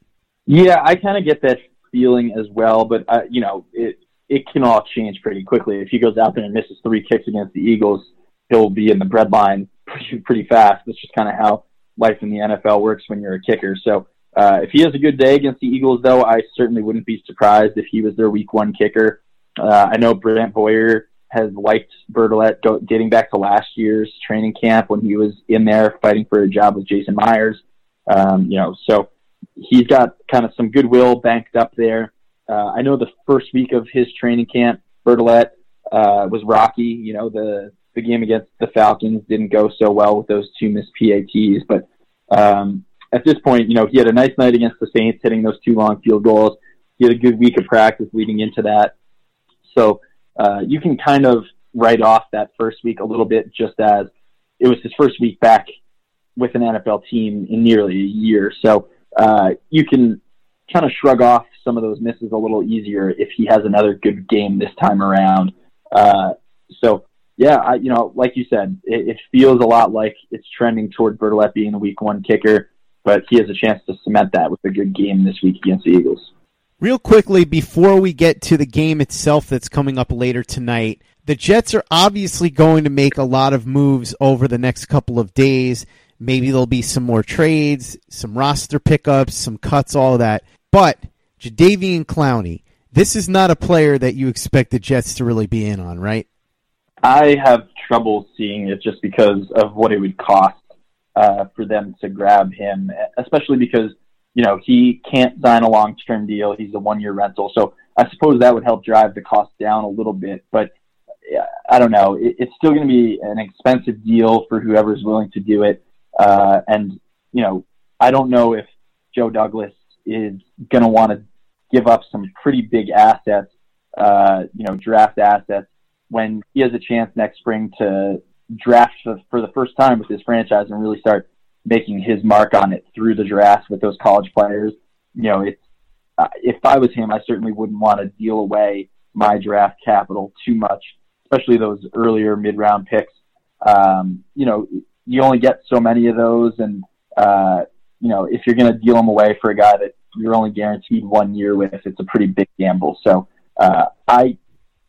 Yeah, I kind of get that feeling as well, but uh, you know, it it can all change pretty quickly. If he goes out there and misses three kicks against the Eagles, he'll be in the breadline pretty, pretty fast. That's just kind of how life in the NFL works when you're a kicker. So uh, if he has a good day against the Eagles, though, I certainly wouldn't be surprised if he was their Week One kicker. Uh, I know Brant Boyer has liked Bertolet go, dating back to last year's training camp when he was in there fighting for a job with Jason Myers. Um, you know, so he's got kind of some goodwill banked up there. Uh, I know the first week of his training camp, Bertolet uh, was rocky. You know, the the game against the Falcons didn't go so well with those two missed PATs, but um, at this point, you know, he had a nice night against the Saints, hitting those two long field goals. He had a good week of practice leading into that. So uh, you can kind of write off that first week a little bit just as it was his first week back with an NFL team in nearly a year. So uh, you can kind of shrug off some of those misses a little easier if he has another good game this time around. Uh, so yeah, I, you know, like you said, it, it feels a lot like it's trending toward Bertolet being the week one kicker but he has a chance to cement that with a good game this week against the Eagles. Real quickly, before we get to the game itself that's coming up later tonight, the Jets are obviously going to make a lot of moves over the next couple of days. Maybe there'll be some more trades, some roster pickups, some cuts, all that. But Jadeveon Clowney, this is not a player that you expect the Jets to really be in on, right? I have trouble seeing it just because of what it would cost uh, for them to grab him, especially because you know he can't sign a long-term deal. He's a one-year rental, so I suppose that would help drive the cost down a little bit. But I don't know. It, it's still going to be an expensive deal for whoever's willing to do it. Uh, and you know, I don't know if Joe Douglas is going to want to give up some pretty big assets, uh, you know, draft assets when he has a chance next spring to draft for, for the first time with his franchise and really start making his mark on it through the draft with those college players. You know, it's uh, if I was him, I certainly wouldn't want to deal away my draft capital too much, especially those earlier mid round picks. Um, you know, you only get so many of those, and uh, you know, if you're going to deal them away for a guy that you're only guaranteed one year with, it's a pretty big gamble. So uh, I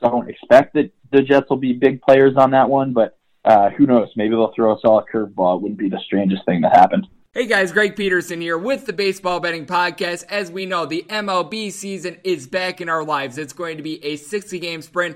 don't expect that the Jets will be big players on that one, but uh, who knows? Maybe they'll throw us all a curveball. It wouldn't be the strangest thing that happened. Hey guys, Greg Peterson here with the Baseball Betting Podcast. As we know, the MLB season is back in our lives. It's going to be a 60 game sprint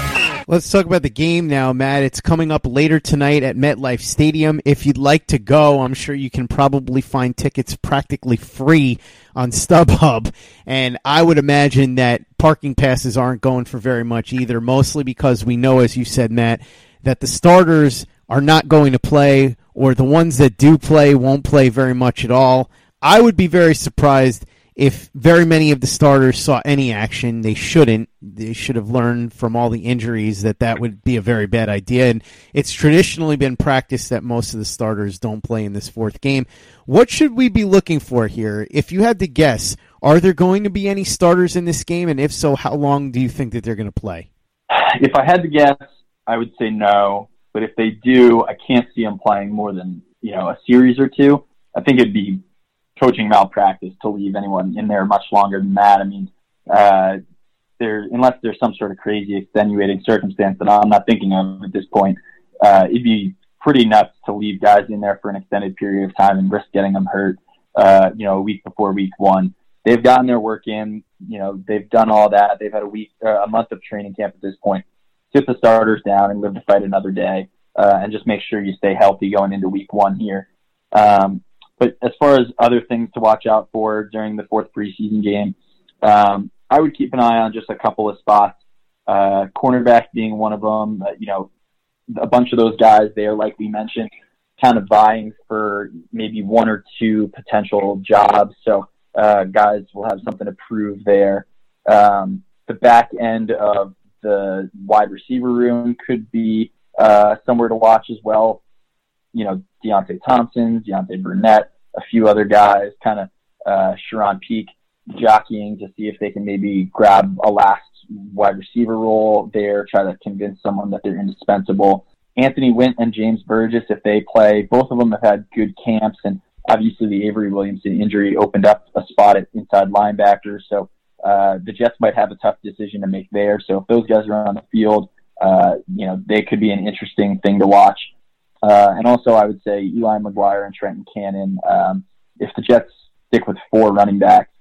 Let's talk about the game now, Matt. It's coming up later tonight at MetLife Stadium. If you'd like to go, I'm sure you can probably find tickets practically free on StubHub. And I would imagine that parking passes aren't going for very much either, mostly because we know, as you said, Matt, that the starters are not going to play, or the ones that do play won't play very much at all. I would be very surprised if very many of the starters saw any action, they shouldn't. They should have learned from all the injuries that that would be a very bad idea. And it's traditionally been practiced that most of the starters don't play in this fourth game. What should we be looking for here? If you had to guess, are there going to be any starters in this game? And if so, how long do you think that they're going to play? If I had to guess, I would say no. But if they do, I can't see them playing more than you know a series or two. I think it'd be coaching malpractice to leave anyone in there much longer than that. I mean, uh, there unless there's some sort of crazy extenuating circumstance that I'm not thinking of at this point, uh, it'd be pretty nuts to leave guys in there for an extended period of time and risk getting them hurt. Uh, you know, a week before week one, they've gotten their work in. You know, they've done all that. They've had a week, uh, a month of training camp at this point. Sit the starters down and live to fight another day, uh, and just make sure you stay healthy going into week one here. Um, but as far as other things to watch out for during the fourth preseason game, um, I would keep an eye on just a couple of spots. Uh, cornerback being one of them. Uh, you know, a bunch of those guys there, like we mentioned, kind of vying for maybe one or two potential jobs. So uh, guys will have something to prove there. Um, the back end of the wide receiver room could be uh, somewhere to watch as well you know, Deonte Thompson, Deontay Burnett, a few other guys, kind of uh, Charone Peake jockeying to see if they can maybe grab a last wide receiver role there, try to convince someone that they're indispensable. Anthony Wint and James Burgess, if they play, both of them have had good camps, and obviously the Avery Williamson injury opened up a spot at inside linebacker. So uh, the Jets might have a tough decision to make there. So if those guys are on the field, uh, you know, they could be an interesting thing to watch. Uh, and also, I would say Eli McGuire and Trenton Cannon. Um, if the Jets stick with four running backs,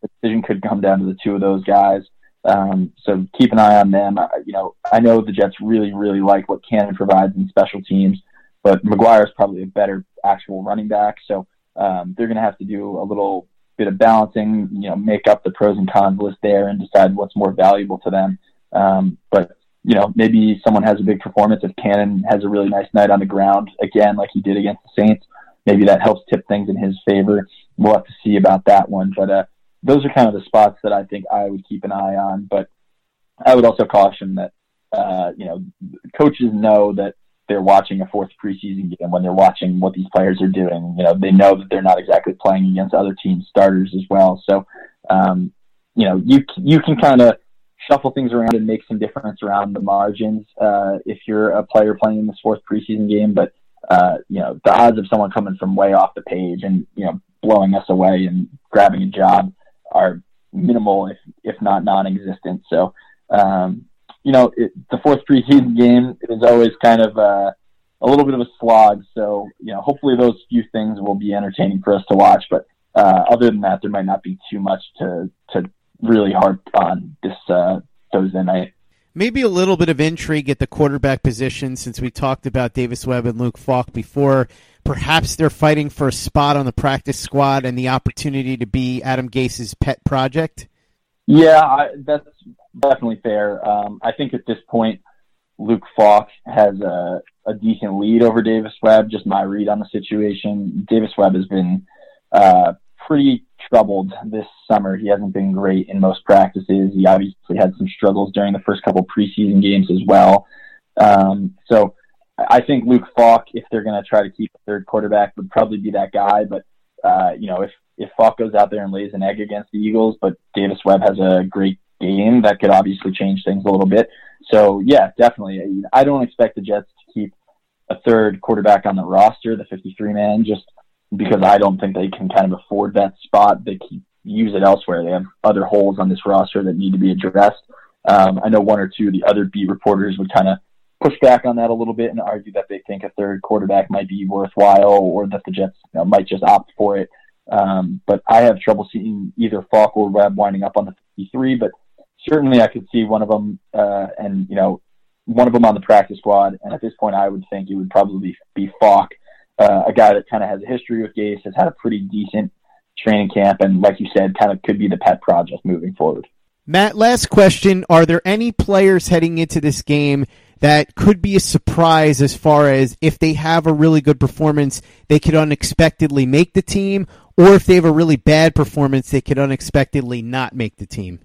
the decision could come down to the two of those guys. Um, so keep an eye on them. Uh, you know, I know the Jets really, really like what Cannon provides in special teams, but McGuire is probably a better actual running back. So um, they're going to have to do a little bit of balancing, you know, make up the pros and cons list there and decide what's more valuable to them. Um, but you know, maybe someone has a big performance. If Cannon has a really nice night on the ground again, like he did against the Saints, maybe that helps tip things in his favor. We'll have to see about that one. But uh, those are kind of the spots that I think I would keep an eye on. But I would also caution that uh, you know, coaches know that they're watching a fourth preseason game when they're watching what these players are doing. You know, they know that they're not exactly playing against other teams' starters as well. So, um, you know, you you can kind of shuffle things around and make some difference around the margins uh, if you're a player playing in this fourth preseason game. But uh, you know, the odds of someone coming from way off the page and you know blowing us away and grabbing a job are minimal, if if not non-existent. So, um, you know, it, the fourth preseason game is always kind of uh, a little bit of a slog. So, you know, hopefully those few things will be entertaining for us to watch. But uh, other than that, there might not be too much to to really harp on this uh, Thursday night. Maybe a little bit of intrigue at the quarterback position since we talked about Davis Webb and Luke Falk before. Perhaps they're fighting for a spot on the practice squad and the opportunity to be Adam Gase's pet project. Yeah, I, that's definitely fair. Um, I think at this point, Luke Falk has a, a decent lead over Davis Webb. Just my read on the situation. Davis Webb has been uh, pretty troubled this summer. He hasn't been great in most practices. He obviously had some struggles during the first couple preseason games as well. Um, so I think Luke Falk, if they're going to try to keep a third quarterback, would probably be that guy. But uh, you know, if if Falk goes out there and lays an egg against the Eagles, but Davis Webb has a great game, that could obviously change things a little bit. So yeah, definitely. I don't expect the Jets to keep a third quarterback on the roster, the 53 man, just because I don't think they can kind of afford that spot. They keep, use it elsewhere. They have other holes on this roster that need to be addressed. Um, I know one or two of the other beat reporters would kind of push back on that a little bit and argue that they think a third quarterback might be worthwhile or that the Jets you know, might just opt for it. Um, but I have trouble seeing either Falk or Webb winding up on the 53, but certainly I could see one of them, uh, and, you know, one of them on the practice squad. And at this point, I would think it would probably be Falk uh, a guy that kind of has a history with Gase, has had a pretty decent training camp, and like you said, kind of could be the pet project moving forward. Matt, last question. Are there any players heading into this game that could be a surprise as far as if they have a really good performance, they could unexpectedly make the team, or if they have a really bad performance, they could unexpectedly not make the team?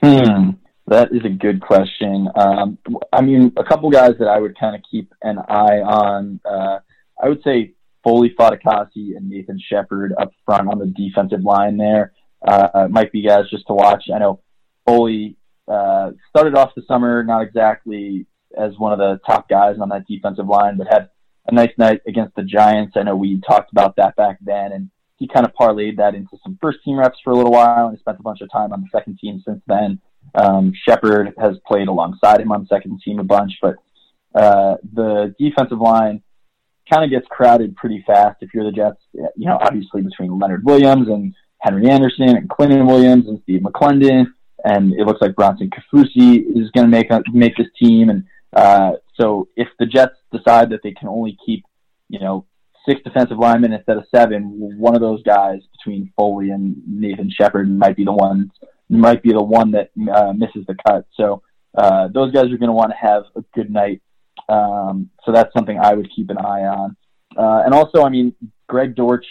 Hmm. That is a good question. Um, I mean, a couple guys that I would kind of keep an eye on. Uh, I would say Foley Fatukasi and Nathan Shepherd up front on the defensive line there uh, might be guys just to watch. I know Foley uh, started off the summer not exactly as one of the top guys on that defensive line, but had a nice night against the Giants. I know we talked about that back then, and he kind of parlayed that into some first team reps for a little while and he spent a bunch of time on the second team since then. Um, Shepherd has played alongside him on second team a bunch, but uh, the defensive line kind of gets crowded pretty fast if you're the Jets. You know, obviously between Leonard Williams and Henry Anderson and Clinton Williams and Steve McLendon, and it looks like Bronson Kaufusi is going to make make this team. And uh, so, if the Jets decide that they can only keep, you know, six defensive linemen instead of seven, one of those guys between Foley and Nathan Shepherd might be the one might be the one that uh, misses the cut. So uh, those guys are going to want to have a good night um, so that's something I would keep an eye on. Uh, and also, I mean, Greg Dortch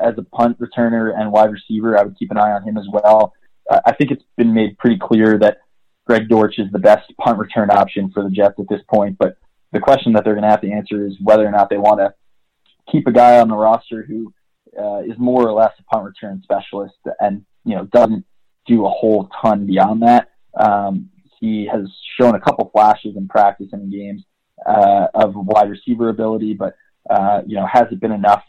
as a punt returner and wide receiver, I would keep an eye on him as well. Uh, I think it's been made pretty clear that Greg Dortch is the best punt return option for the Jets at this point. But the question that they're going to have to answer is whether or not they want to keep a guy on the roster who uh, is more or less a punt return specialist and you know doesn't do a whole ton beyond that. Um, he has shown a couple flashes in practice and in games, uh, of wide receiver ability, but uh, you know, has it been enough?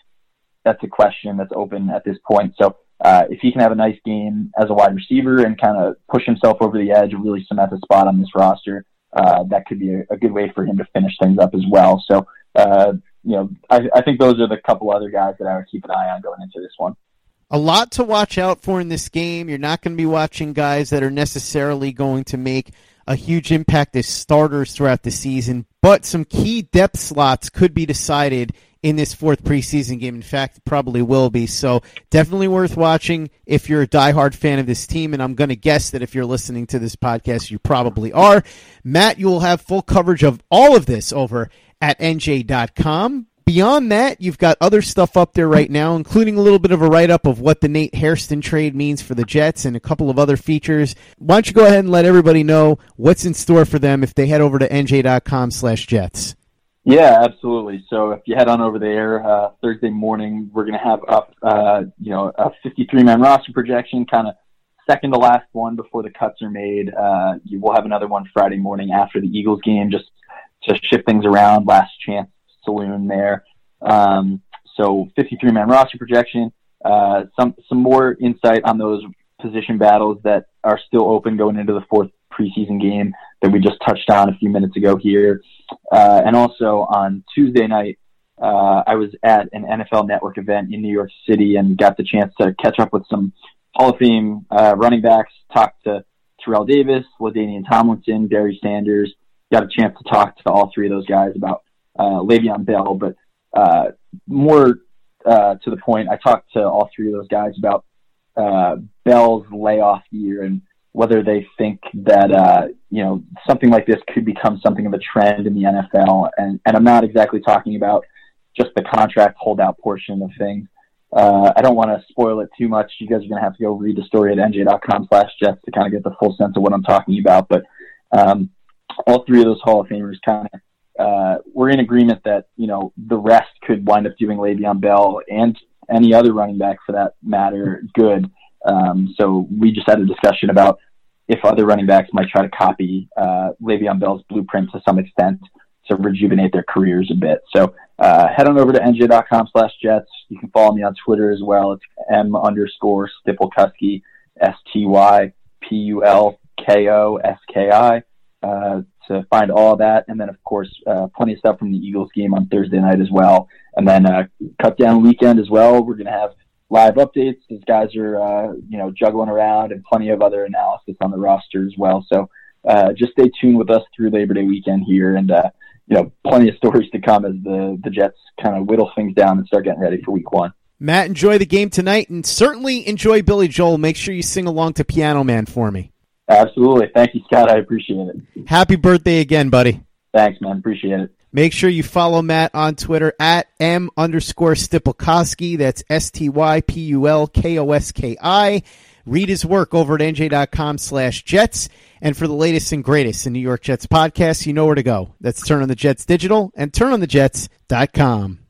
That's a question that's open at this point. So uh, if he can have a nice game as a wide receiver and kind of push himself over the edge and really cement a spot on this roster, uh, that could be a, a, good way for him to finish things up as well. So, uh, you know, I, I think those are the couple other guys that I would keep an eye on going into this one. A lot to watch out for in this game. You're not going to be watching guys that are necessarily going to make a huge impact as starters throughout the season, but some key depth slots could be decided in this fourth preseason game. In fact, probably will be. So definitely worth watching if you're a diehard fan of this team. And I'm going to guess that if you're listening to this podcast, you probably are. Matt, you will have full coverage of all of this over at NJ.com. Beyond that, you've got other stuff up there right now, including a little bit of a write up of what the Nate Hairston trade means for the Jets and a couple of other features. Why don't you go ahead and let everybody know what's in store for them if they head over to nj.com slash Jets? Yeah, absolutely. So if you head on over there uh, Thursday morning, we're going to have up, uh, you know, a 53 man roster projection, kind of second to last one before the cuts are made. Uh, you will have another one Friday morning after the Eagles game, just to shift things around. Last chance saloon there. Um, so 53 man roster projection. Uh, some some more insight on those position battles that are still open going into the fourth preseason game that we just touched on a few minutes ago here. Uh, and also on Tuesday night, uh, I was at an NFL Network event in New York City and got the chance to catch up with some Hall of Fame uh, running backs. Talked to Terrell Davis, LaDainian Tomlinson, Barry Sanders. Got a chance to talk to all three of those guys about uh, Le'Veon Bell, but uh, more uh, to the point, I talked to all three of those guys about uh, Bell's layoff year and whether they think that uh, you know something like this could become something of a trend in the NFL. And, and I'm not exactly talking about just the contract holdout portion of things. Uh, I don't want to spoil it too much. You guys are going to have to go read the story at nj.com slash jets to kind of get the full sense of what I'm talking about. But um, all three of those Hall of Famers kind of uh, we're in agreement that you know the rest could wind up doing Le'Veon Bell and any other running back for that matter good. Um, so we just had a discussion about if other running backs might try to copy uh, Le'Veon Bell's blueprint to some extent to rejuvenate their careers a bit. So uh, head on over to nj.com slash jets. You can follow me on Twitter as well. It's m underscore Stypulkoski, S T Y P U L K O S K I. Uh, to find all that. And then, of course, uh, plenty of stuff from the Eagles game on Thursday night as well. And then uh, cut down weekend as well. We're going to have live updates. These guys are, uh, you know, juggling around and plenty of other analysis on the roster as well. So uh, just stay tuned with us through Labor Day weekend here. And, uh, you know, plenty of stories to come as the, the Jets kind of whittle things down and start getting ready for week one. Matt, enjoy the game tonight and certainly enjoy Billy Joel. Make sure you sing along to Piano Man for me. Absolutely. Thank you, Scott. I appreciate it. Happy birthday again, buddy. Thanks, man. Appreciate it. Make sure you follow Matt on Twitter at M underscore Stypulkoski. That's S T Y P U L K O S K I. Read his work over at NJ.com slash Jets. And for the latest and greatest in New York Jets podcasts, you know where to go. That's Turn on the Jets Digital and turnonthejets.com.